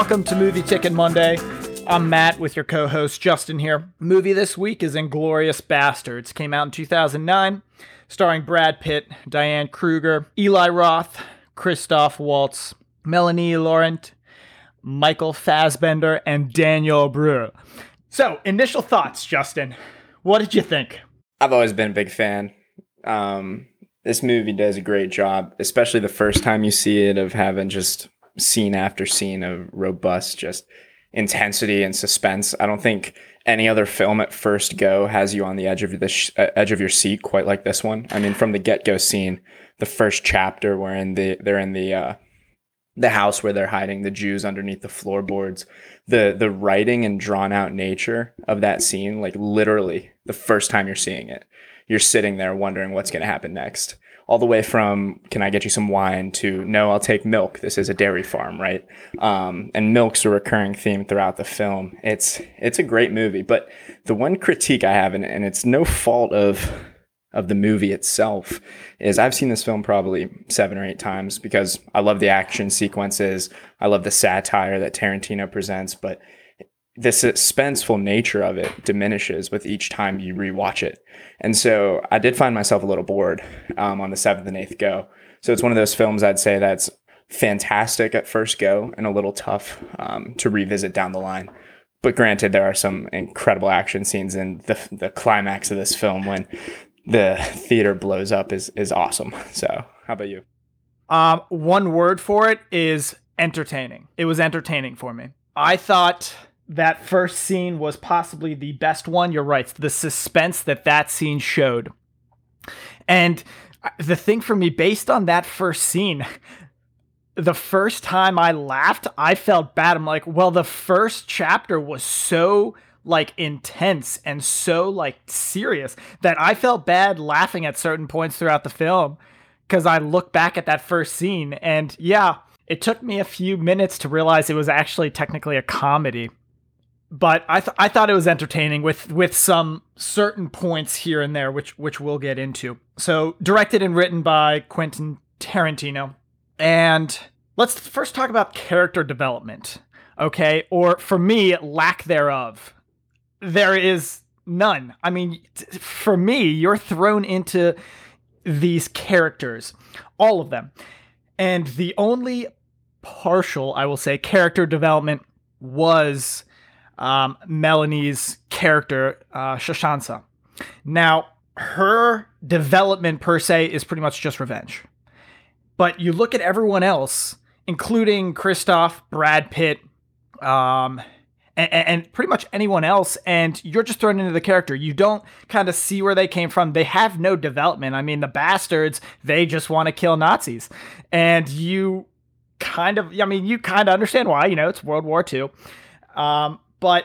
welcome to Movie Ticket Monday. I'm Matt with your co host Justin here. Movie this week is Inglourious Basterds. Came out in 2009, starring Brad Pitt, Diane Kruger, Eli Roth, Christoph Waltz, Melanie Laurent, Michael Fassbender, and Daniel Brühl. So, initial thoughts, Justin. What did you think? I've always been a big fan. Um, this movie does a great job, especially the first time you see it, of having just scene after scene of robust just intensity and suspense. I don't think any other film at first go has you on the edge of the sh- uh, edge of your seat quite like this one. I mean, from the get go scene, the first chapter wherein the they're in the uh, the house where they're hiding the Jews underneath the floorboards, the the writing and drawn out nature of that scene, like literally the first time you're seeing it, you're sitting there wondering what's going to happen next all the way from can I get you some wine to no, I'll take milk. This is a dairy farm, right? Um, and milk's a recurring theme throughout the film. It's it's a great movie, but the one critique I have, and, and it's no fault of of the movie itself, is I've seen this film probably seven or eight times because I love the action sequences, I love the satire that Tarantino presents, but the suspenseful nature of it diminishes with each time you rewatch it. And so I did find myself a little bored um, on the seventh and eighth go. So it's one of those films I'd say that's fantastic at first go and a little tough um, to revisit down the line. But granted, there are some incredible action scenes, and the the climax of this film when the theater blows up is is awesome. So, how about you? Um, one word for it is entertaining. It was entertaining for me. I thought that first scene was possibly the best one. You're right. The suspense that that scene showed. And the thing for me, based on that first scene, the first time I laughed, I felt bad. I'm like, well, the first chapter was so like intense and so like serious that I felt bad laughing at certain points throughout the film because I look back at that first scene and yeah, it took me a few minutes to realize it was actually technically a comedy but I th- I thought it was entertaining with with some certain points here and there, which which we'll get into. So directed and written by Quentin Tarantino, and let's first talk about character development, okay? Or for me, lack thereof. There is none. I mean, for me, you're thrown into these characters, all of them, and the only partial, I will say, character development was um, Melanie's character, uh. Now, her development per se is pretty much just revenge. But you look at everyone else, including Christoph, Brad Pitt, um, and, and, pretty much anyone else, and you're just thrown into the character. You don't kind of see where they came from. They have no development. I mean, the bastards, they just want to kill Nazis. And you kind of, I mean, you kind of understand why, you know, it's World War II. Um, but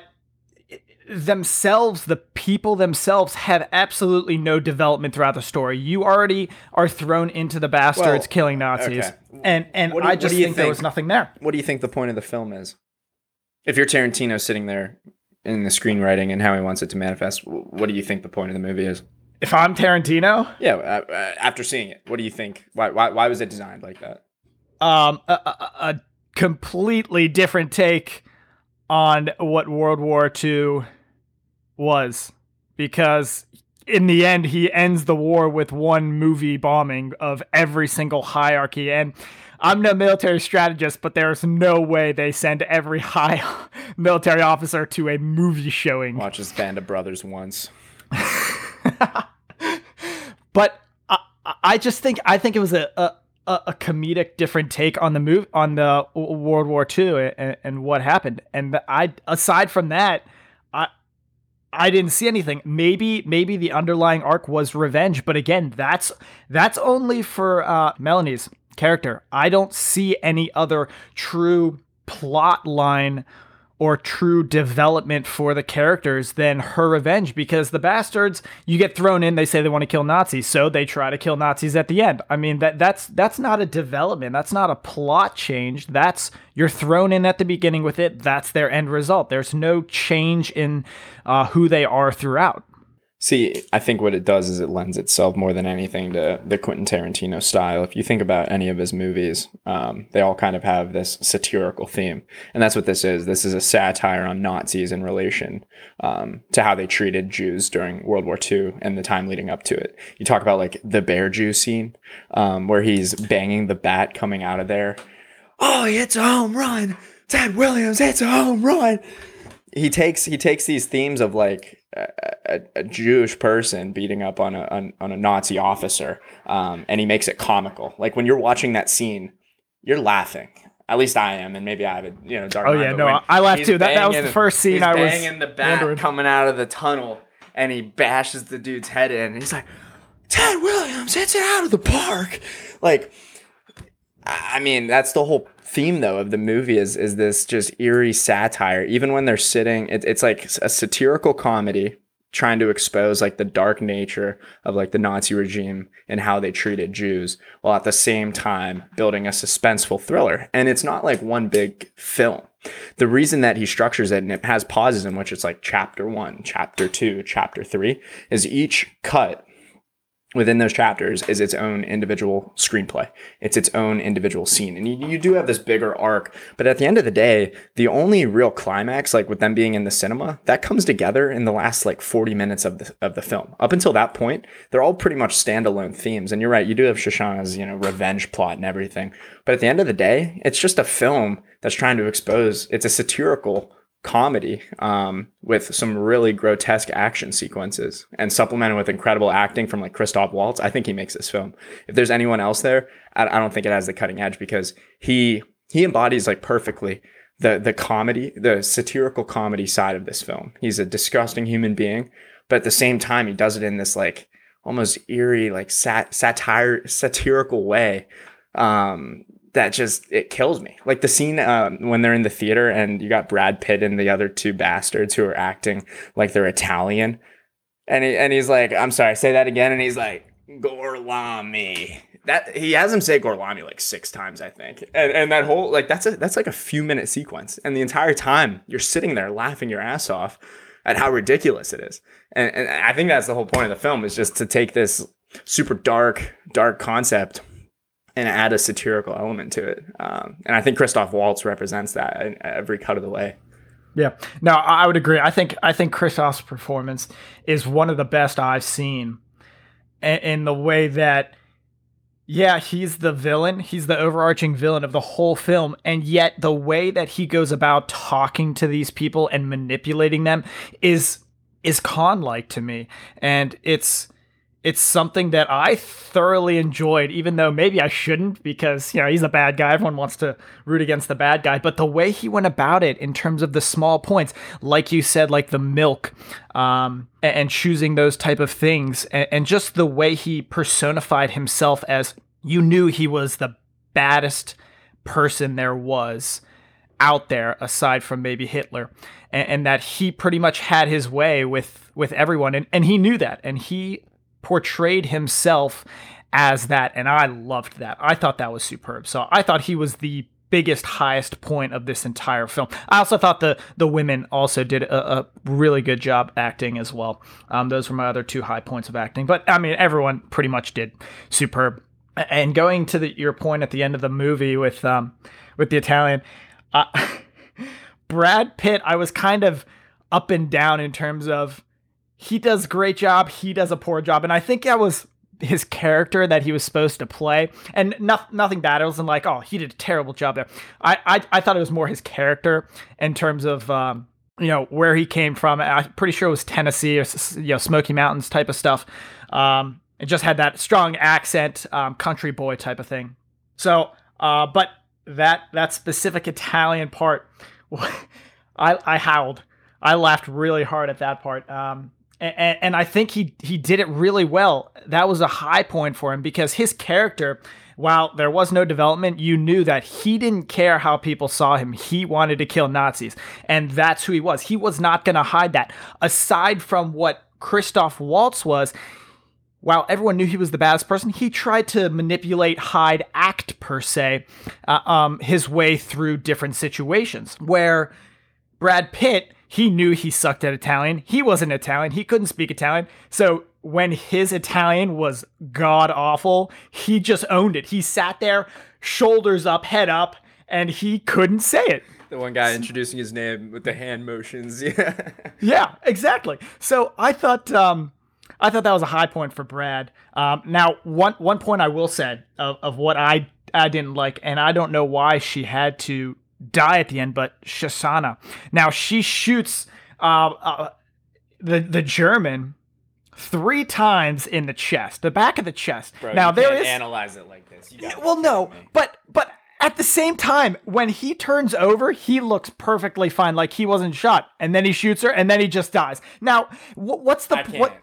themselves, the people themselves, have absolutely no development throughout the story. You already are thrown into the bastards well, killing Nazis, okay. and and you, I just think, think, there was nothing there. What do you think the point of the film is? If you're Tarantino sitting there in the screenwriting and how he wants it to manifest, what do you think the point of the movie is? If I'm Tarantino, yeah. Uh, uh, after seeing it, what do you think? Why why why was it designed like that? Um, a, a, a completely different take on what World War II was because in the end he ends the war with one movie bombing of every single hierarchy and I'm no military strategist, but there's no way they send every high military officer to a movie showing. Watch this Band of Brothers once. but I, I just think I think it was a, a a, a, comedic different take on the move on the World War II and, and what happened. And I aside from that, I I didn't see anything. Maybe maybe the underlying arc was revenge, but again, that's that's only for uh, Melanie's character. I don't see any other true plot line or true development for the characters than her revenge because the bastards you get thrown in they say they want to kill Nazis so they try to kill Nazis at the end. I mean that that's that's not a development. That's not a plot change. That's you're thrown in at the beginning with it. That's their end result. There's no change in uh, who they are throughout. See, I think what it does is it lends itself more than anything to the Quentin Tarantino style. If you think about any of his movies, um, they all kind of have this satirical theme, and that's what this is. This is a satire on Nazis in relation um, to how they treated Jews during World War II and the time leading up to it. You talk about like the bear Jew scene, um, where he's banging the bat coming out of there. Oh, it's a home run, Ted Williams! It's a home run. He takes he takes these themes of like a, a, Jewish person beating up on a on, on a Nazi officer, um, and he makes it comical. Like when you're watching that scene, you're laughing. At least I am, and maybe I have a you know dark. Oh yeah, no, I laughed too. That, that was the first scene I was banging the bat wondering. coming out of the tunnel, and he bashes the dude's head in. And he's like, "Ted Williams hits it out of the park." Like, I mean, that's the whole theme though of the movie is is this just eerie satire. Even when they're sitting, it, it's like a satirical comedy trying to expose like the dark nature of like the Nazi regime and how they treated Jews, while at the same time building a suspenseful thriller. And it's not like one big film. The reason that he structures it and it has pauses in which it's like chapter one, chapter two, chapter three, is each cut within those chapters is its own individual screenplay. It's its own individual scene. And you, you, do have this bigger arc, but at the end of the day, the only real climax, like with them being in the cinema, that comes together in the last like 40 minutes of the, of the film. Up until that point, they're all pretty much standalone themes. And you're right, you do have Shosanna's, you know, revenge plot and everything. But at the end of the day, it's just a film that's trying to expose, it's a satirical comedy um, with some really grotesque action sequences and supplemented with incredible acting from like Christoph Waltz. I think he makes this film. If there's anyone else there, I, I don't think it has the cutting edge because he he embodies like perfectly the the comedy, the satirical comedy side of this film. He's a disgusting human being, but at the same time, he does it in this like almost eerie, like sat satire satirical way um, that just it kills me. Like the scene um, when they're in the theater and you got Brad Pitt and the other two bastards who are acting like they're Italian, and he, and he's like, "I'm sorry, say that again," and he's like, "Gorlami." That he has him say Gorlami like six times, I think, and and that whole like that's a that's like a few minute sequence, and the entire time you're sitting there laughing your ass off at how ridiculous it is, and and I think that's the whole point of the film is just to take this super dark dark concept and add a satirical element to it. Um, and I think Christoph Waltz represents that in every cut of the way. Yeah, no, I would agree. I think I think Christoph's performance is one of the best I've seen, in the way that, yeah, he's the villain, he's the overarching villain of the whole film, and yet the way that he goes about talking to these people and manipulating them is is con like to me, and it's it's something that I thoroughly enjoyed, even though maybe I shouldn't because, you know, he's a bad guy. Everyone wants to root against the bad guy. But the way he went about it in terms of the small points, like you said, like the milk um, and choosing those type of things, and, just the way he personified himself as you knew he was the baddest person there was out there aside from maybe Hitler and, and, that he pretty much had his way with with everyone and, and he knew that and he portrayed himself as that, and I loved that. I thought that was superb. So I thought he was the biggest highest point of this entire film. I also thought the the women also did a, a really good job acting as well. Um, those were my other two high points of acting. But I mean, everyone pretty much did superb. And going to the, your point at the end of the movie with um, with the Italian, uh, Brad Pitt, I was kind of up and down in terms of he does great job, he does a poor job, and I think that was his character that he was supposed to play, and no, nothing bad. It wasn't like, oh, he did a terrible job there. I, I, I thought it was more his character in terms of. Um, you know where he came from. I'm pretty sure it was Tennessee or you know Smoky Mountains type of stuff. Um, it just had that strong accent, um, country boy type of thing. So, uh, but that that specific Italian part, I I howled. I laughed really hard at that part. Um, and, and I think he he did it really well. That was a high point for him because his character, while there was no development, you knew that he didn't care how people saw him. He wanted to kill Nazis, and that's who he was. He was not going to hide that. Aside from what Christoph Waltz was, while everyone knew he was the baddest person, he tried to manipulate, hide, act per se, uh, um, his way through different situations. Where Brad Pitt he knew he sucked at Italian. He wasn't Italian. He couldn't speak Italian. So when his Italian was god awful, he just owned it. He sat there, shoulders up, head up, and he couldn't say it. The one guy introducing his name with the hand motions. Yeah. Yeah, exactly. So I thought um, I thought that was a high point for Brad. Um, now, one one point I will say of, of what I I didn't like, and I don't know why she had to die at the end, but Shosanna. Now she shoots uh, uh, the the German three times in the chest, the back of the chest. Bro, now you there can't is analyze it like this. You well, no, me. but but at the same time, when he turns over, he looks perfectly fine, like he wasn't shot, and then he shoots her, and then he just dies. Now, wh- what's the what?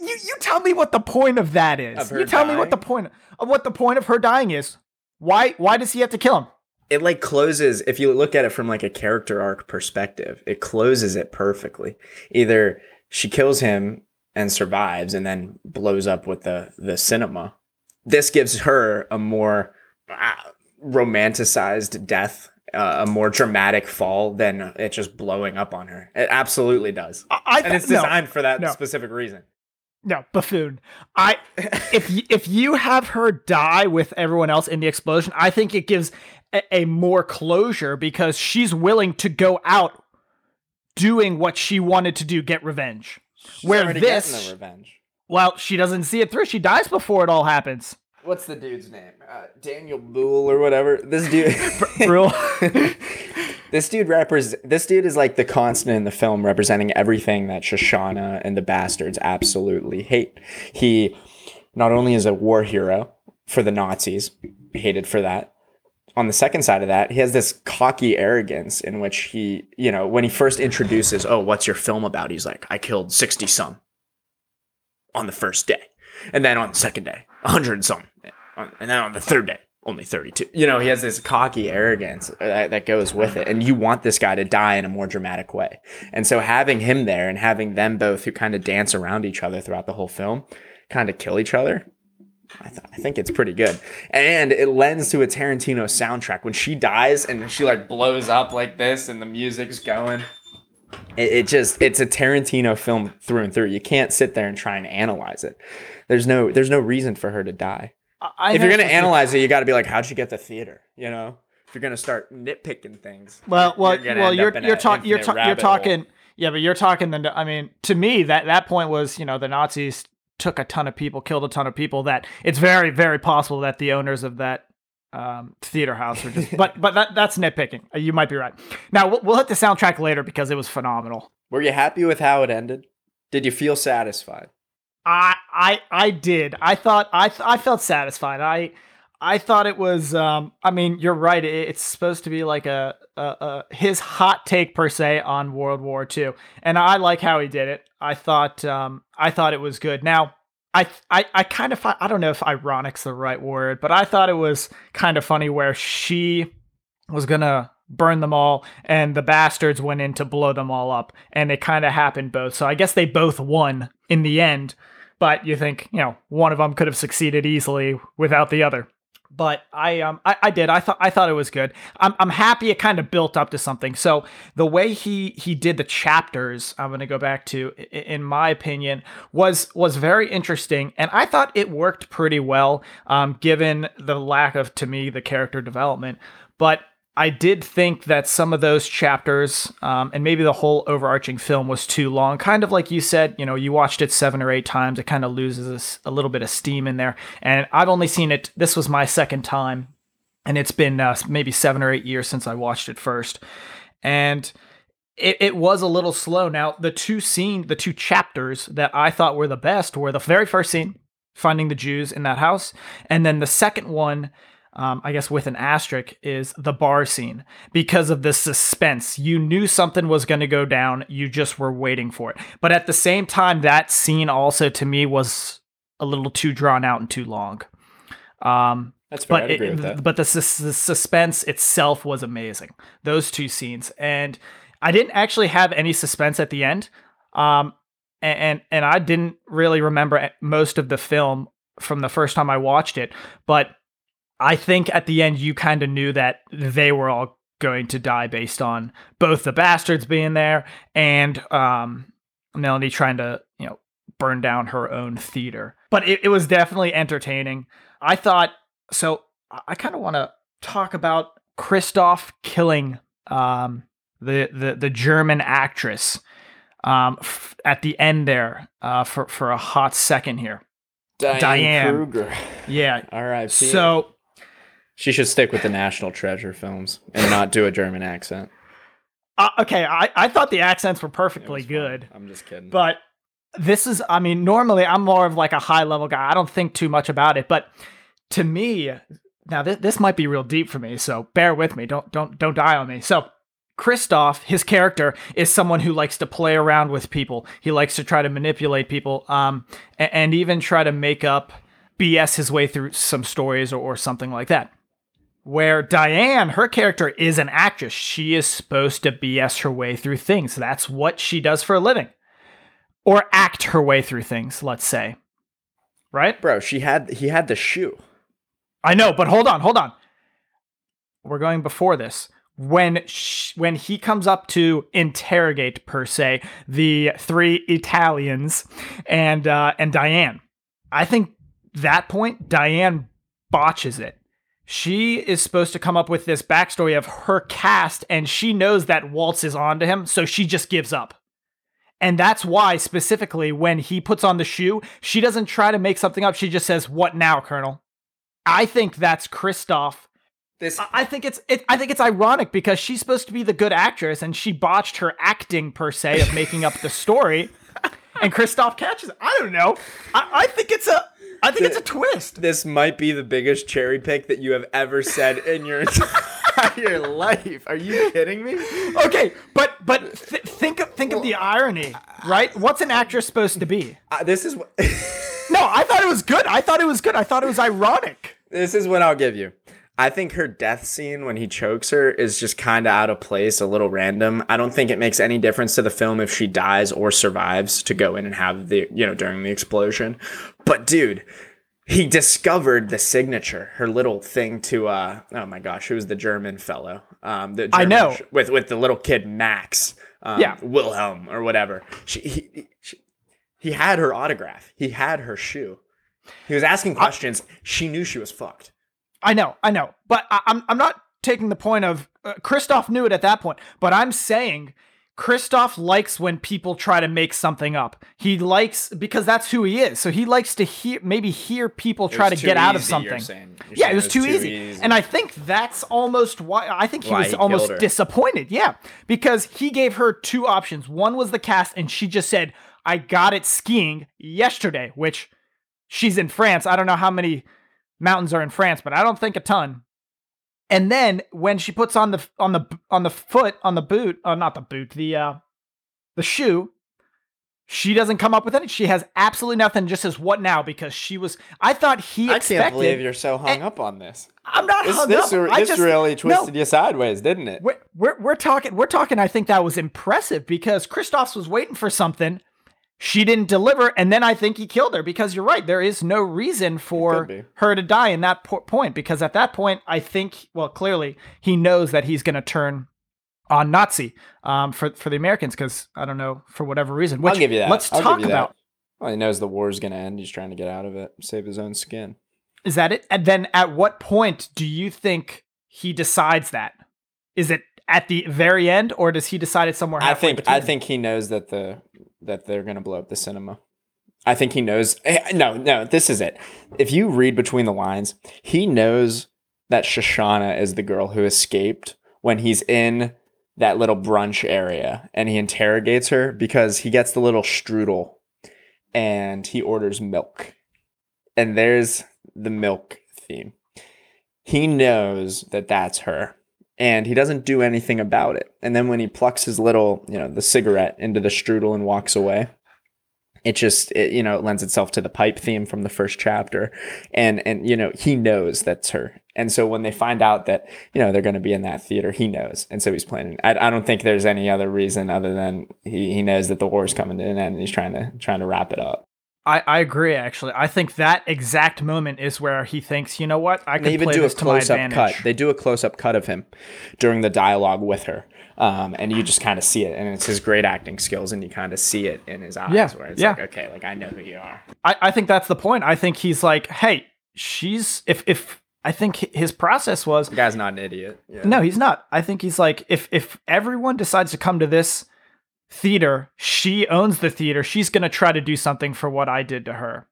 You you tell me what the point of that is. Of you tell me what the point of what the point of her dying is. Why why does he have to kill him? It like closes if you look at it from like a character arc perspective it closes it perfectly. Either she kills him and survives and then blows up with the the cinema. This gives her a more ah, romanticized death uh, a more dramatic fall than it just blowing up on her. It absolutely does. I, I and it's no, designed for that no. specific reason. No buffoon. I if if you have her die with everyone else in the explosion, I think it gives a, a more closure because she's willing to go out doing what she wanted to do, get revenge. She's Where this- revenge Well, she doesn't see it through. She dies before it all happens. what's the dude's name uh, daniel boole or whatever this dude Rule. This dude represents. This dude is like the constant in the film, representing everything that Shoshana and the bastards absolutely hate. He not only is a war hero for the Nazis, hated for that. On the second side of that, he has this cocky arrogance in which he, you know, when he first introduces, "Oh, what's your film about?" He's like, "I killed sixty some on the first day, and then on the second day, hundred some, and then on the third day." Only 32. You know, he has this cocky arrogance that, that goes with it. And you want this guy to die in a more dramatic way. And so having him there and having them both who kind of dance around each other throughout the whole film kind of kill each other, I, th- I think it's pretty good. And it lends to a Tarantino soundtrack. When she dies and she like blows up like this and the music's going, it, it just it's a Tarantino film through and through. You can't sit there and try and analyze it. There's no there's no reason for her to die. I if you're gonna analyze it, you got to be like, how'd you get the theater? You know, if you're gonna start nitpicking things. Well, well, gonna well, you're you're a talking you're ta- you're rabbit hole. talking yeah, but you're talking the I mean, to me that that point was, you know, the Nazis took a ton of people, killed a ton of people that it's very very possible that the owners of that um, theater house are just but but that that's nitpicking. Uh, You might be right. Now we'll, we'll hit the soundtrack later because it was phenomenal. Were you happy with how it ended? Did you feel satisfied? I I I did. I thought I th- I felt satisfied. I I thought it was. Um, I mean, you're right. It, it's supposed to be like a, a, a his hot take per se on World War II, and I like how he did it. I thought um, I thought it was good. Now. I, I, I kind of I don't know if ironic's the right word, but I thought it was kind of funny where she was gonna burn them all and the bastards went in to blow them all up and it kind of happened both. So I guess they both won in the end but you think you know one of them could have succeeded easily without the other but I um I, I did I thought I thought it was good. I'm I'm happy it kind of built up to something. So the way he he did the chapters, I'm going to go back to in my opinion was was very interesting and I thought it worked pretty well um given the lack of to me the character development. But I did think that some of those chapters, um, and maybe the whole overarching film was too long. Kind of like you said, you know, you watched it seven or eight times, it kind of loses a little bit of steam in there. And I've only seen it, this was my second time, and it's been uh, maybe seven or eight years since I watched it first. And it, it was a little slow. Now, the two scene, the two chapters that I thought were the best were the very first scene, finding the Jews in that house, and then the second one um, I guess with an asterisk, is the bar scene because of the suspense. You knew something was going to go down, you just were waiting for it. But at the same time, that scene also to me was a little too drawn out and too long. Um, That's fair. but it- with that. but the, sus- the suspense itself was amazing. Those two scenes, and I didn't actually have any suspense at the end. Um, and and, and I didn't really remember most of the film from the first time I watched it, but I think at the end you kind of knew that they were all going to die based on both the bastards being there and um, Melanie trying to, you know, burn down her own theater. But it, it was definitely entertaining. I thought so. I kind of want to talk about Christoph killing um, the, the the German actress um, f- at the end there uh, for for a hot second here. Diane, Diane. Kruger. Yeah. All right. So she should stick with the National Treasure films and not do a German accent. uh, okay, I, I thought the accents were perfectly fine. good, I'm just kidding. but this is I mean normally I'm more of like a high level guy. I don't think too much about it, but to me now this, this might be real deep for me, so bear with me. Don't don't don't die on me. So Christoph, his character is someone who likes to play around with people. He likes to try to manipulate people, um, a- and, even try to make up BS his way through some stories or, or something like that. Where Diane, her character is an actress. She is supposed to BS her way through things. That's what she does for a living. Or act her way through things, let's say. Right? bro, she had he had the shoe. I know, but hold on, hold on. We're going before this. When sh- when he comes up to interrogate per se the three Italians and uh, and Diane, I think that point Diane botches it. She is supposed to come up with this backstory of her cast, and she knows that Waltz is onto him, so she just gives up. And that's why, specifically, when he puts on the shoe, she doesn't try to make something up. She just says, "What now, Colonel?" I think that's Christoph. This I- think it's it, I think it's ironic because she's supposed to be the good actress and she botched her acting per se of making up the story, and Christoph catches. it. I don't know. I, I think it's a I think it's a twist. this might be the biggest cherry pick that you have ever said in your entire life. Are you kidding me? Okay, but but th- think of think of the irony, right? What's an actress supposed to be? Uh, this is what No, I thought it was good. I thought it was good. I thought it was ironic. this is what I'll give you. I think her death scene when he chokes her is just kind of out of place, a little random. I don't think it makes any difference to the film if she dies or survives to go in and have the, you know, during the explosion. But dude, he discovered the signature, her little thing to uh oh my gosh, who was the German fellow? Um the I know. sh- with with the little kid Max. Um, Yeah. Wilhelm or whatever. She he, she, he had her autograph. He had her shoe. He was asking questions. she knew she was fucked. I know, I know, but I, I'm I'm not taking the point of uh, Christoph knew it at that point, but I'm saying Christoph likes when people try to make something up. He likes because that's who he is. So he likes to hear maybe hear people try to get out of something. Yeah, it was too, easy. And I think that's almost why I think he Why was he almost disappointed. Yeah, because he gave her two options. One was the cast, and she just said, "I got it skiing yesterday," which she's in France. I don't know how many mountains are in France, but I don't think a ton. And then when she puts on the on the on the foot on the boot, uh, not the boot, the uh, the shoe, she doesn't come up with any. She has absolutely nothing. Just says what now because she was. I thought he I expected. can't believe you're so hung up on this. I'm not This, hung this, up. This just, really no, twisted you sideways, didn't it? we're, we're, we're talking we're talking i think that was impressive because christophs was waiting for something she didn't deliver and then i think he killed her because you're right there is no reason for her to die in that po- point because at that point i think well clearly he knows that he's going to turn on nazi um, for, for the americans because i don't know for whatever reason which I'll give you that. let's I'll talk you that. about Well, he knows the war's gonna end. He's trying to get out of it, save his own skin. is that it and then at what point do you think he decides that is it at the very end or does he decide it somewhere I think I think he knows that the that they're gonna blow up the cinema. I think he knows. eh, No, no, this is it. If you read between the lines, he knows that Shoshana is the girl who escaped when he's in that little brunch area and he interrogates her because he gets the little strudel and he orders milk. And there's the milk theme. He knows that that's her and he doesn't do anything about it. And then when he plucks his little, you know, the cigarette into the strudel and walks away, it just, it, you know, it lends itself to the pipe theme from the first chapter. And, and, you know, he knows that's her. And so when they find out that, you know, they're going to be in that theater, he knows. And so he's planning. I, I don't think there's any other reason other than he, he knows that the war is coming to an end and he's trying to, trying to wrap it up. I, I agree. Actually, I think that exact moment is where he thinks, you know what, I can they even do a close up advantage. cut. They do a close up cut of him during the dialogue with her, um, and you just kind of see it, and it's his great acting skills, and you kind of see it in his eyes, Yeah, where it's yeah. like, okay, like I know who you are. I, I think that's the point. I think he's like, hey, she's if if I think his process was The guy's not an idiot. Yeah. no, he's not. I think he's like, if if everyone decides to come to this theater, she owns the theater. She's gonna try to do something for what I did to her.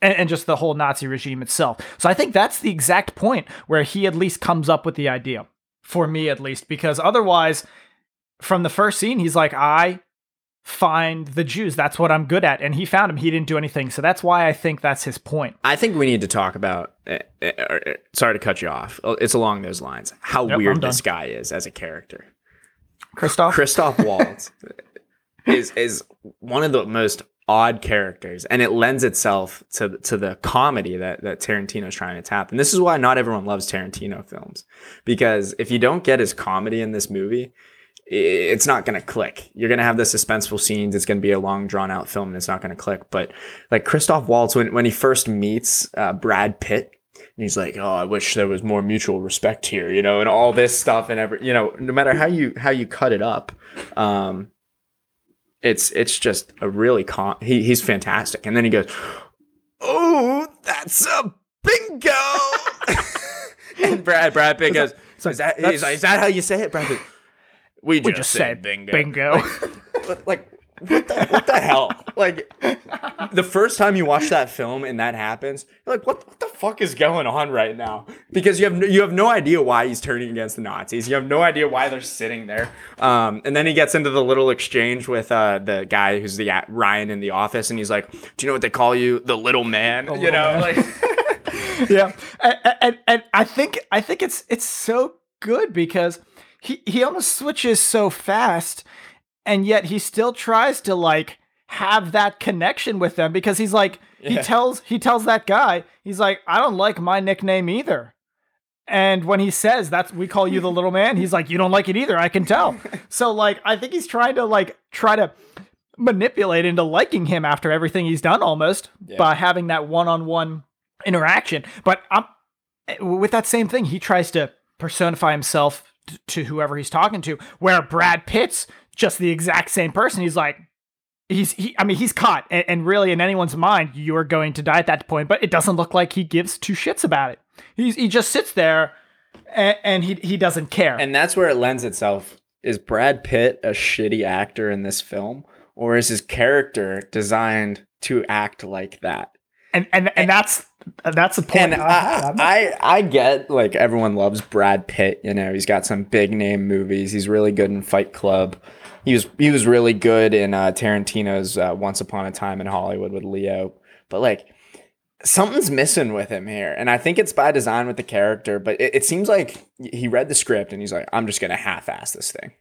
And, and just the whole Nazi regime itself. So I think that's the exact point where he at least comes up with the idea, for me at least, because otherwise, from the first scene, he's like, I find the Jews. That's what I'm good at. And he found him. He didn't do anything. So that's why I think that's his point. I think we need to talk about. Uh, uh, uh, sorry to cut you off. Oh, It's along those lines. How Yep, weird this guy is as a character. Christoph? Christoph Waltz is is one of the most odd characters, and it lends itself to to the comedy that that Tarantino's trying to tap. And this is why not everyone loves Tarantino films because if you don't get his comedy in this movie, it's not going to click. You're going to have the suspenseful scenes. It's going to be a long, drawn out film, and it's not going to click. But like Christoph Waltz, when when he first meets uh, Brad Pitt. And he's like, "Oh, I wish there was more mutual respect here, you know, and all this stuff, and every, you know, no matter how you how you cut it up, um, it's it's just a really con. He he's fantastic, and then he goes, "Oh, that's a bingo!" and Brad Brad Pitt goes, so "Is that is, that how you say it, Brad Pitt?" We just, We just said said bingo. bingo. But, like what the, what the hell? Like the first time you watch that film and that happens, you're like, what, what the fuck is going on right now? Because you have no, you have no idea why he's turning against the Nazis. You have no idea why they're sitting there. Um, and then he gets into the little exchange with uh, the guy who's the uh, Ryan in the office, and he's like, "Do you know what they call you? The little man." you little know, man. like yeah, and, and and I think I think it's it's so good because he he almost switches so fast, and yet he still tries to like have that connection with them because he's like he tells he tells that guy he's like I don't like my nickname either. And when he says that's we call you the little man, he's like, You don't like it either, I can tell. so like I think he's trying to like try to manipulate into liking him after everything he's done almost Yeah. by having that one-on-one interaction. But I'm with that same thing, he tries to personify himself to whoever he's talking to. Where Brad Pitt's just the exact same person. He's like, he's he. I mean, he's caught, and, and really, in anyone's mind, you're going to die at that point. But it doesn't look like he gives two shits about it. He's he just sits there, and, and he he doesn't care. And that's where it lends itself. Is Brad Pitt a shitty actor in this film, or is his character designed to act like that? and and, and that's that's the point. And. I, I, I get like everyone loves Brad Pitt. You know, he's got some big name movies. He's really good in Fight Club. He was he was really good in uh, Tarantino's uh, Once Upon a Time in Hollywood with Leo. But like something's missing with him here, and I think it's by design with the character. But it, it seems like he read the script and he's like, I'm just gonna half-ass this thing,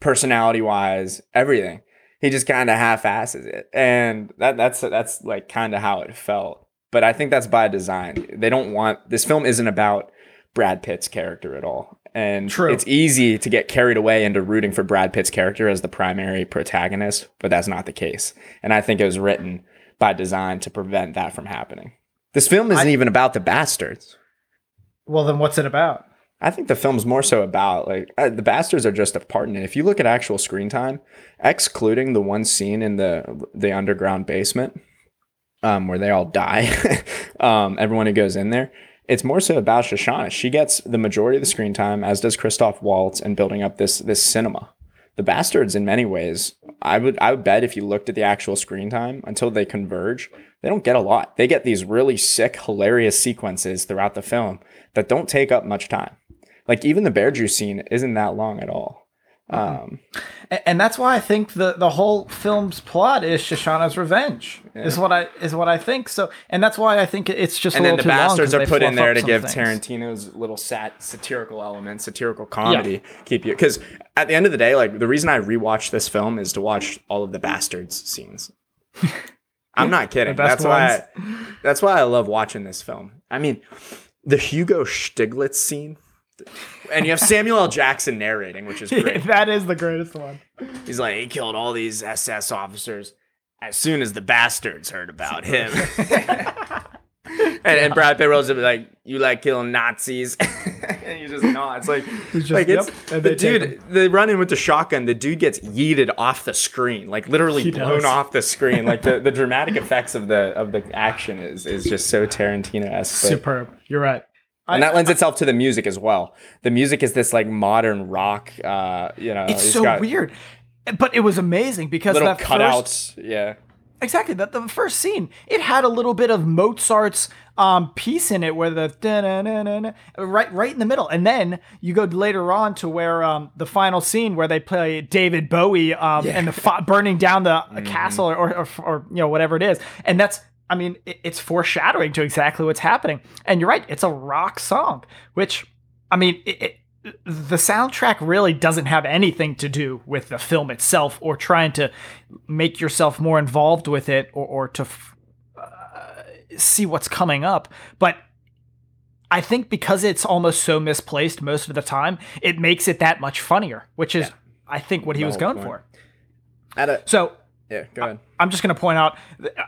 personality wise, everything. He just kind of half-asses it, and that that's that's like kind of how it felt. But I think that's by design. They don't want this film isn't about Brad Pitt's character at all. And True. it's easy to get carried away into rooting for Brad Pitt's character as the primary protagonist, but that's not the case. And I think it was written by design to prevent that from happening. This film isn't I- even about the bastards. well, then what's it about? I think the film's more so about like uh, the bastards are just a part in it. If you look at actual screen time, excluding the one scene in the the underground basement, um, where they all die, um, everyone who goes in there, it's more so about Shoshana. She gets the majority of the screen time, as does Christoph Waltz, and building up this this cinema. The bastards, in many ways, I would I would bet if you looked at the actual screen time until they converge, they don't get a lot. They get these really sick, hilarious sequences throughout the film that don't take up much time. Like even the bear Jew's scene isn't that long at all. Um, A- and that's why I think the the whole film's plot is Shoshana's revenge. Is what I is what I think. So, and that's why I think it's just and a then the bastards are put in there to give things. Tarantino's little sat satirical elements, satirical comedy keep you. Because at the end of the day, like the reason I rewatched this film is to watch all of the bastards scenes. I'm not kidding. That's why. that's why I love watching this film. I mean, the Hugo Stiglitz scene, and you have Samuel L. Jackson narrating, which is great. that is the greatest one. He's like, he killed all these SS officers. as soon as the bastards heard about him. and, and Brad Pitt rolls up like, "You like killing Nazis?" and you just nods like, just, like it's yep, the dude. They run in with the shotgun. The dude gets yeeted off the screen, like literally He blown does. off the screen. Like the, the dramatic effects of the of the action is is just so Tarantino esque. Superb. You're right. And that lends itself to the music as well. The music is this like modern rock. Uh, you know, It's so weird. But it was amazing because Little that cutouts. First, yeah. exactly that the first scene it had a little bit of Mozart's um piece in it where the right right in the middle and then you go later on to where um the final scene where they play David Bowie um and the fi- burning down the Mm-hmm. castle or, or or you know whatever it is and that's I mean it's foreshadowing to exactly what's happening and you're right it's a rock song which I mean it, it the soundtrack really doesn't have anything to do with the film itself or trying to make yourself more involved with it or, or to f- uh, see what's coming up. But I think because it's almost so misplaced most of the time, it makes it that much funnier, which is, I think, what he was going point. for. A, So yeah, go ahead. I'm just going to point out,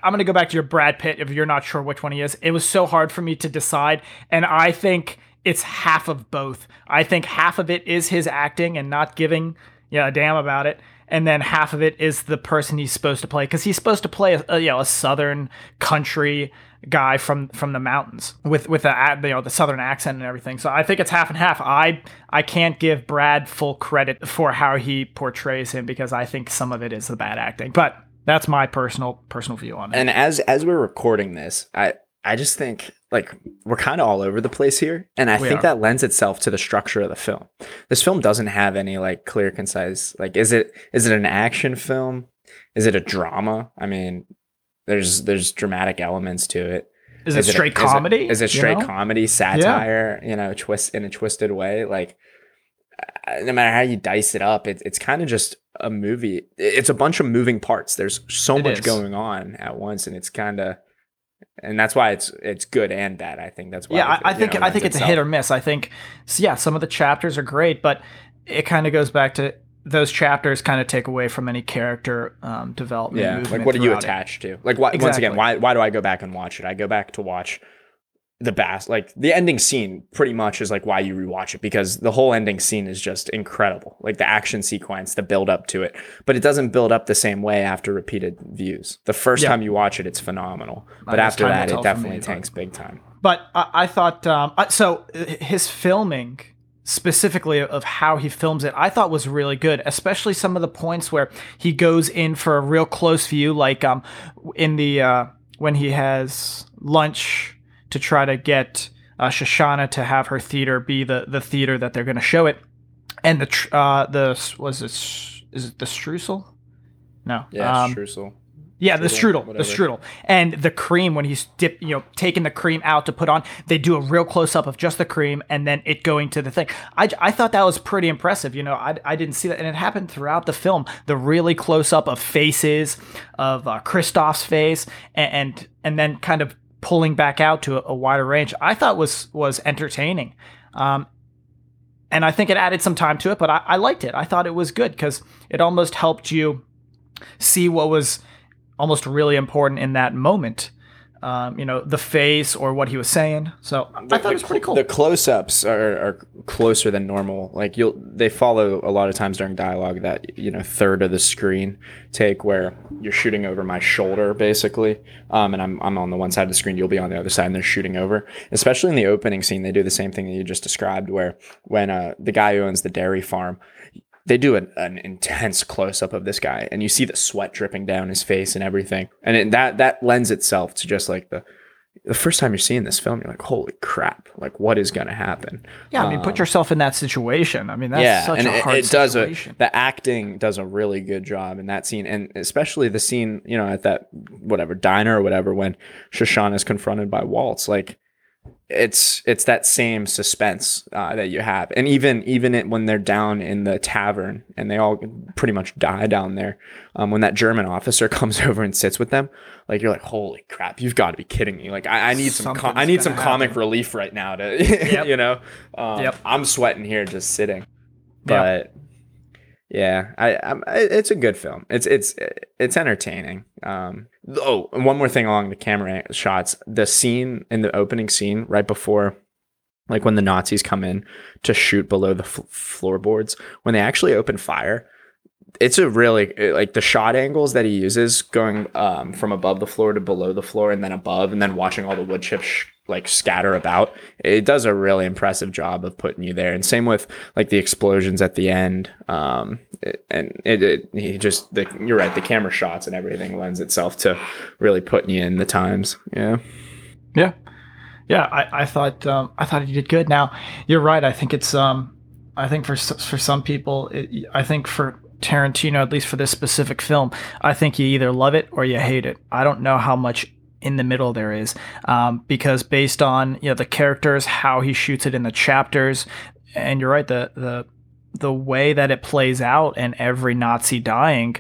I'm going to go back to your Brad Pitt if you're not sure which one he is. It was so hard for me to decide. And I think it's half of both. I think half of it is his acting and not giving you know, a damn about it. And then half of it is the person he's supposed to play because he's supposed to play a, a, you know a southern country guy from from the mountains with with the you know the southern accent and everything. So I think it's half and half. I I can't give Brad full credit for how he portrays him because I think some of it is the bad acting. But that's my personal personal view on it. And as as we're recording this, I I just think like we're kind of all over the place here, and I We think are. that lends itself to the structure of the film. This film doesn't have any like clear, concise. Like, is it is it an action film? Is it a drama? I mean, there's there's dramatic elements to it. is it straight a- comedy? Is it, is it you straight know? comedy, satire? You know, twist in a twisted way. Like, no matter how you dice it up, it, it's kind of just a movie. It's a bunch of moving parts. There's so It much is. going on at once, and it's kind of, and that's why it's it's good and bad. I think that's why. Yeah, it, I, I think know, I think it's a hit or miss. I think yeah, some of the chapters are great, but it kind of goes back to those chapters kind of take away from any character um, development. Yeah, like what are you throughout it. attached to? Like, why, once again, why why do I go back and watch it? I go back to watch the bass. Like the ending scene, pretty much is like why you rewatch it because the whole ending scene is just incredible. Like the action sequence, the build up to it, but it doesn't build up the same way after repeated views. The first Yeah. time you watch it, it's phenomenal, but after that, it definitely me, but- tanks big time. But I, I thought um, so. His filming, specifically of how he films it, I thought was really good. Especially some of the points where he goes in for a real close view, like um, in the uh, when he has lunch to try to get uh, Shoshana to have her theater be the the theater that they're going to show it, and the tr- uh, the was it is it the streusel? No, Yeah, um, streusel. Yeah, the Strudel, strudel, the strudel, and the cream when he's dip, you know, taking the cream out to put on. They do a real close up of just the cream and then it going to the thing. I, I thought that was pretty impressive. You know, I, I didn't see that, and it happened throughout the film. The really close up of faces of uh, Christoph's face, and, and and then kind of pulling back out to a, a wider range. I thought was was entertaining. Um, and I think it added some time to it, but I, I liked it. I thought it was good because it almost helped you see what was almost really important in that moment. Um, you know, the face or what he was saying. So I thought it was pretty cool. The close-ups are, are closer than normal. Like you'll, they follow a lot of times during dialogue that you know third of the screen take where you're shooting over my shoulder basically, um, and I'm I'm on the one side of the screen, you'll be on the other side, and they're shooting over. Especially in the opening scene, they do the same thing that you just described, where when uh, the guy who owns the dairy farm. They do an, an intense close up of this guy, and you see the sweat dripping down his face and everything, and it, that that lends itself to just like the the first time you're seeing this film, you're like, holy crap, like what is going to happen? yeah, I mean, put um, yourself in that situation. I mean, that's such and a it, hard it does a, situation. the acting does a really good job in that scene, and especially the scene, you know, at that whatever diner or whatever when Shoshana is confronted by Waltz, like it's it's that same suspense uh, that you have, and even even it, when they're down in the tavern and they all pretty much die down there, um, when that German officer comes over and sits with them, like you're like, holy crap, you've got to be kidding me! Like I, I need some com- I need some comic happen. relief right now to Yep. you know, um, Yep. I'm sweating here just sitting, but Yeah, I, I, it's a good film. It's it's it's entertaining. Um, oh, one more thing along the camera shots. The scene in the opening scene right before, like when the Nazis come in to shoot below the f- floorboards, when they actually open fire, it's a really like the shot angles that he uses going um, from above the floor to below the floor and then above and then watching all the wood chips like scatter about it does a really impressive job of putting you there. And same with like the explosions at the end. Um, it, and it, it just the, you're right the camera shots and everything lends itself to really putting you in the times. Yeah. Yeah. Yeah i, I thought um, i thought he did good. Now you're right. I think it's um I think for for some people, it, I think for Tarantino, at least for this specific film, I think you either love it or you hate it. I don't know how much in the middle there is, um, because based on you know the characters, how he shoots it in the chapters, and you're right, the the the way that it plays out and every Nazi dying,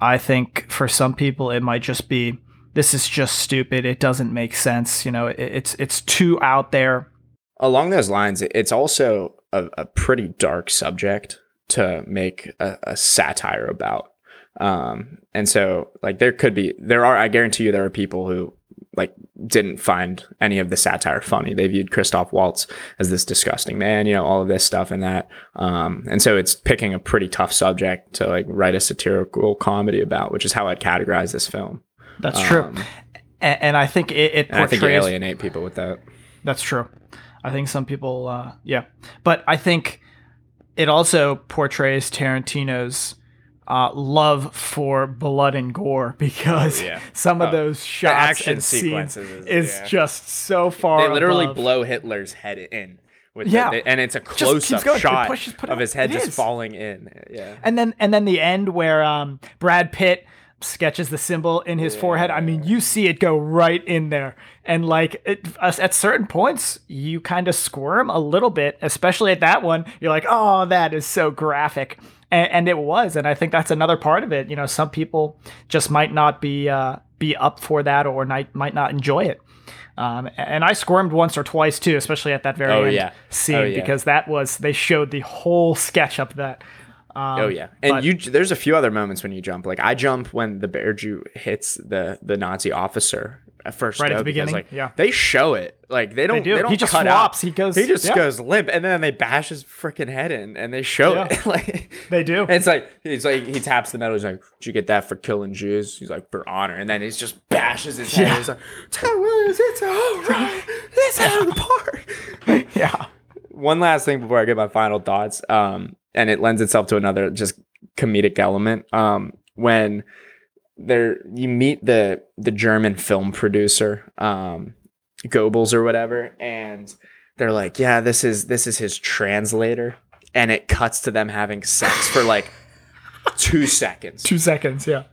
I think for some people it might just be this is just stupid. It doesn't make sense. You know, it, it's it's too out there. Along those lines, it's also a, a pretty dark subject to make a, a satire about. Um, and so like there could be there are I guarantee you there are people who like didn't find any of the satire funny. They viewed Christoph Waltz as this disgusting man, you know, all of this stuff and that. Um, and so it's picking a pretty tough subject to like write a satirical comedy about, which is how I'd categorize this film. That's true. Um, and, and, I think it, it portrays, I think you alienate people with that. That's true. I think some people, uh, yeah, but I think it also portrays Tarantino's uh, love for blood and gore because oh, yeah. some of oh, those shots and scenes is, is yeah. just so far. They literally above. blow Hitler's head in. With yeah, the, and it's a close-up shot of his head just falling in. Yeah, and then and then the end where um, Brad Pitt sketches the symbol in his yeah. forehead. I mean, you see it go right in there. And like it, at certain points, you kind of squirm a little bit, especially at that one. You're like, oh, that is so graphic. And, and it was. And I think that's another part of it. You know, some people just might not be uh, be up for that or might, might not enjoy it. Um, and I squirmed once or twice too, especially at that very oh, end yeah. scene, oh, yeah. because that was they showed the whole sketch up that um, oh yeah, and but, you there's a few other moments when you jump. Like I jump when the bear Jew hits the the Nazi officer at first. Right at the beginning, like, yeah. They show it. Like they don't. They, do. they don't he just flops. Out. He goes. He just yeah. goes limp, and then they bash his freaking head in, and they show yeah. it. like they do. it's like he's like he taps the metal. He's like, "Did you get that for killing Jews?" He's like, "For honor," and then he just bashes his head. Yeah. He's like, "It's all right. It's out of the park." yeah. One last thing before I get my final thoughts. Um, and it lends itself to another just comedic element. Um, when there you meet the the German film producer, um, Goebbels or whatever, and they're like, "Yeah, this is this is his translator," and it cuts to them having sex for like two seconds. Two seconds, yeah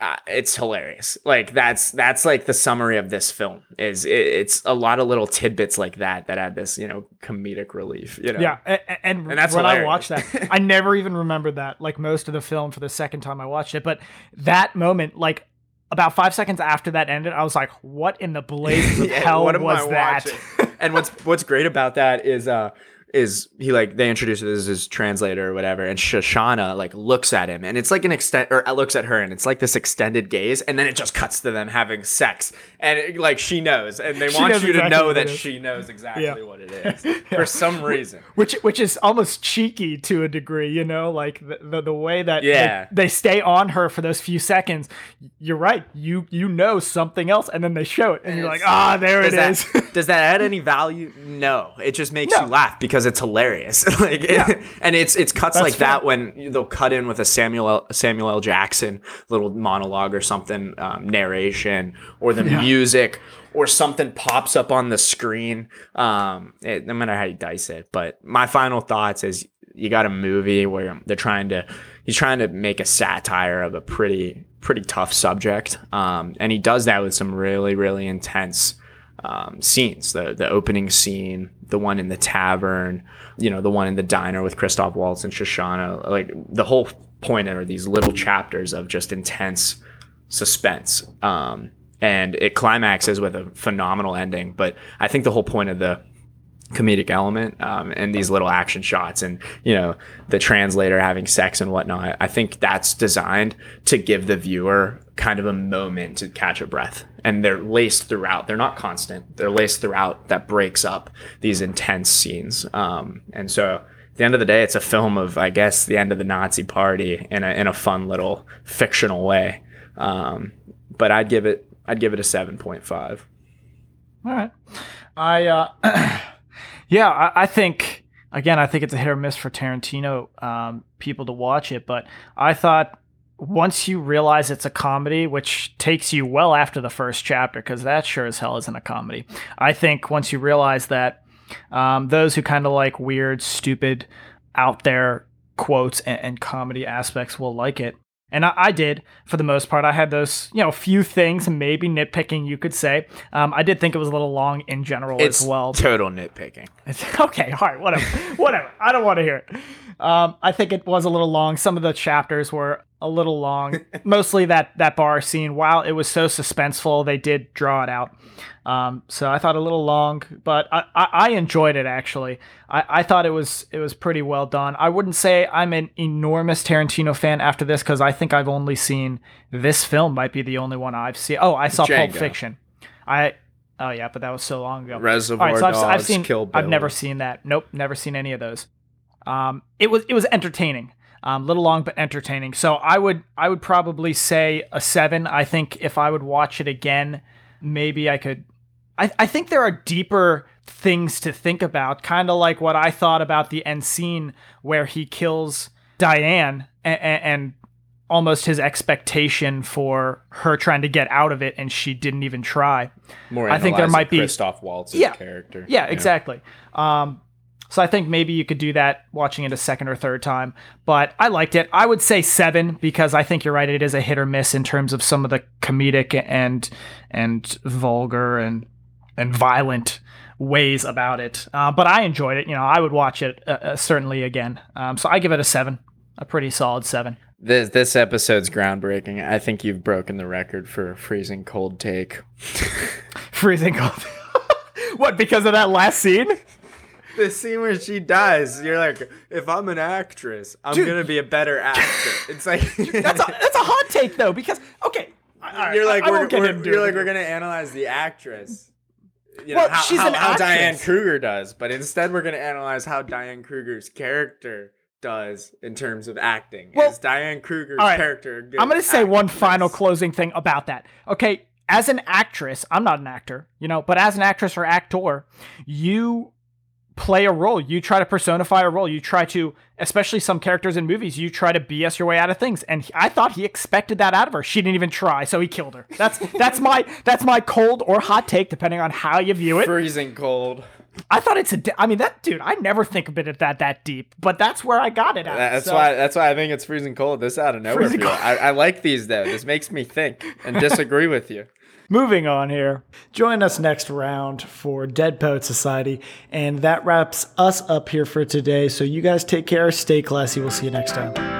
uh, it's hilarious. Like that's that's like the summary of this film. Is it, it's a lot of little tidbits like that that add this you know comedic relief. You know. Yeah, and, and, and that's when hilarious. I watched that, I never even remembered that. Like most of the film for the second time I watched it, but that moment, like about five seconds after that ended, I was like, "What in the blazes of yeah, hell was that?" and what's what's great about that is uh is he like they introduce it as his translator or whatever and shoshana like looks at him and it's like an extent or uh, looks at her and it's like this extended gaze and then it just cuts to them having sex and it, like she knows and they she want you exactly to know that she knows exactly yeah. what it is yeah. for some reason which which is almost cheeky to a degree you know like the the, the way that yeah. they, they stay on her for those few seconds you're right you you know something else and then they show it and, and you're like ah there it is that, does that add any value no it just makes no. you laugh because because it's hilarious. like, yeah. it, and it's it's cuts That's like fair. that when they'll cut in with a Samuel L, Samuel L. Jackson little monologue or something, um, narration, or the yeah. music, or something pops up on the screen. Um, it, no matter how you dice it. But my final thoughts is you got a movie where they're trying to he's trying to make a satire of a pretty pretty tough subject, um, and he does that with some really really intense um, scenes. The the opening scene, the one in the tavern, you know, the one in the diner with Christoph Waltz and Shoshana. Like the whole point are these little chapters of just intense suspense. Um, and it climaxes with a phenomenal ending. But I think the whole point of the comedic element um, and these little action shots and you know the translator having sex and whatnot i think that's designed to give the viewer kind of a moment to catch a breath and they're laced throughout. They're not constant. They're laced throughout that breaks up these intense scenes. Um, and so at the end of the day it's a film of i guess the end of the nazi party in a, in a fun little fictional way. Um, but i'd give it i'd give it a 7.5 all right. I uh Yeah, I, I, think again, I think it's a hit or miss for Tarantino um, people to watch it. But I thought once you realize it's a comedy, which takes you well after the first chapter, because that sure as hell isn't a comedy. I think once you realize that, um, those who kind of like weird, stupid, out there quotes and, and comedy aspects will like it. And I, I, did for the most part. I had those, you know, few things, maybe nitpicking, you could say. Um, I did think it was a little long in general it's as well. Total nitpicking. okay, all right, whatever, whatever. I don't want to hear it. Um, I think it was a little long. Some of the chapters were a little long. Mostly that that bar scene. While it was so suspenseful, they did draw it out. Um, so I thought a little long, but I, I, I enjoyed it actually. I, I thought it was it was pretty well done. I wouldn't say I'm an enormous Tarantino fan after this because I think I've only seen this film. Might be the only one I've seen. Oh, I saw Django. Pulp Fiction. I oh yeah, but that was so long ago. Reservoir All right, so I've, Dogs, I've seen. Kill Bill. I've never seen that. Nope, never seen any of those. Um, it was it was entertaining. Um, little long but entertaining. So I would I would probably say a seven. I think if I would watch it again, maybe I could. I I think there are deeper things to think about, kind of like what I thought about the end scene where he kills Diane and, and almost his expectation for her trying to get out of it and she didn't even try. More I think there might be Christoph Waltz's yeah, character. Yeah, yeah. exactly. Um, so I think maybe you could do that watching it a second or third time. But I liked it. I would say seven because I think you're right. It is a hit or miss in terms of some of the comedic and and vulgar and and violent ways about it. Uh, but I enjoyed it. You know, I would watch it uh, uh, certainly again. Um, so I give it a seven, a pretty solid seven. This this episode's groundbreaking. I think you've broken the record for freezing cold take. freezing cold. what? Because of that last scene? The scene where she dies, you're like, if I'm an actress, I'm Dude. gonna be a better actor. It's like that's a that's a hot take though, because okay, you're like I, we're, I we're you're like we're gonna analyze the actress. You know, well, how, she's how, an how Diane Kruger does, but instead we're gonna analyze how Diane Kruger's character does in terms of acting. Well, Is Diane Kruger's right. character? I'm gonna say one final closing thing about that. Okay, as an actress, I'm not an actor, you know, but as an actress or actor, you play a role. You try to personify a role. You try to, especially some characters in movies, you try to BS your way out of things. And I thought he expected that out of her. She didn't even try, so he killed her. That's that's my that's my cold or hot take, depending on how you view it. Freezing cold. I thought it's a. I mean, that dude. I never think of it that that deep, but that's where I got it at. That's so. why. That's why I think it's freezing cold. This out of nowhere. I, I like these though. This makes me think and disagree with you. Moving on here. Join us next round for Dead Poet Society. And that wraps us up here for today. So you guys take care, stay classy. We'll see you next time.